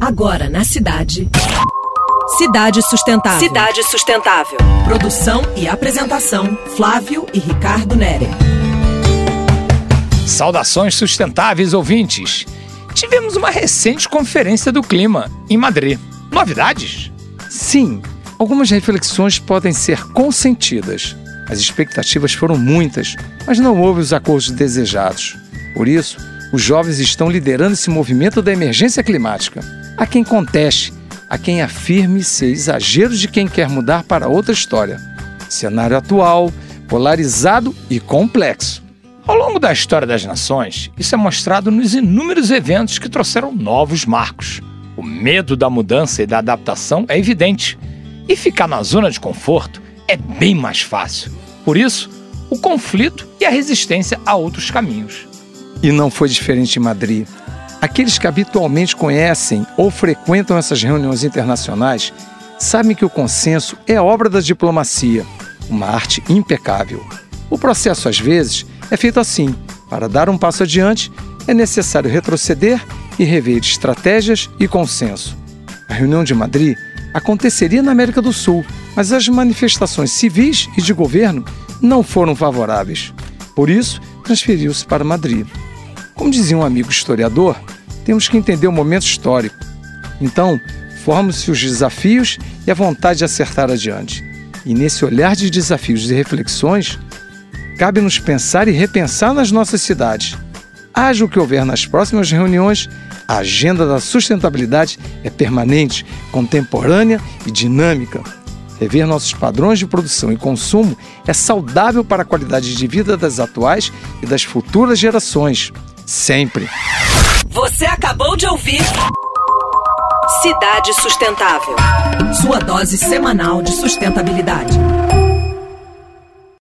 Agora na cidade. Cidade Sustentável. Cidade Sustentável. Produção e apresentação: Flávio e Ricardo Nere. Saudações sustentáveis ouvintes. Tivemos uma recente conferência do clima em Madrid. Novidades? Sim, algumas reflexões podem ser consentidas. As expectativas foram muitas, mas não houve os acordos desejados. Por isso, os jovens estão liderando esse movimento da emergência climática. Há quem conteste, há quem afirme ser exagero de quem quer mudar para outra história. Cenário atual, polarizado e complexo. Ao longo da história das nações, isso é mostrado nos inúmeros eventos que trouxeram novos marcos. O medo da mudança e da adaptação é evidente, e ficar na zona de conforto é bem mais fácil. Por isso, o conflito e a resistência a outros caminhos. E não foi diferente em Madrid. Aqueles que habitualmente conhecem ou frequentam essas reuniões internacionais sabem que o consenso é obra da diplomacia, uma arte impecável. O processo, às vezes, é feito assim: para dar um passo adiante, é necessário retroceder e rever estratégias e consenso. A reunião de Madrid aconteceria na América do Sul, mas as manifestações civis e de governo não foram favoráveis. Por isso, transferiu-se para Madrid. Como dizia um amigo historiador, temos que entender o momento histórico. Então, formam-se os desafios e a vontade de acertar adiante. E nesse olhar de desafios e reflexões, cabe-nos pensar e repensar nas nossas cidades. Haja o que houver nas próximas reuniões, a agenda da sustentabilidade é permanente, contemporânea e dinâmica. Rever nossos padrões de produção e consumo é saudável para a qualidade de vida das atuais e das futuras gerações. Sempre. Você acabou de ouvir Cidade Sustentável. Sua dose semanal de sustentabilidade.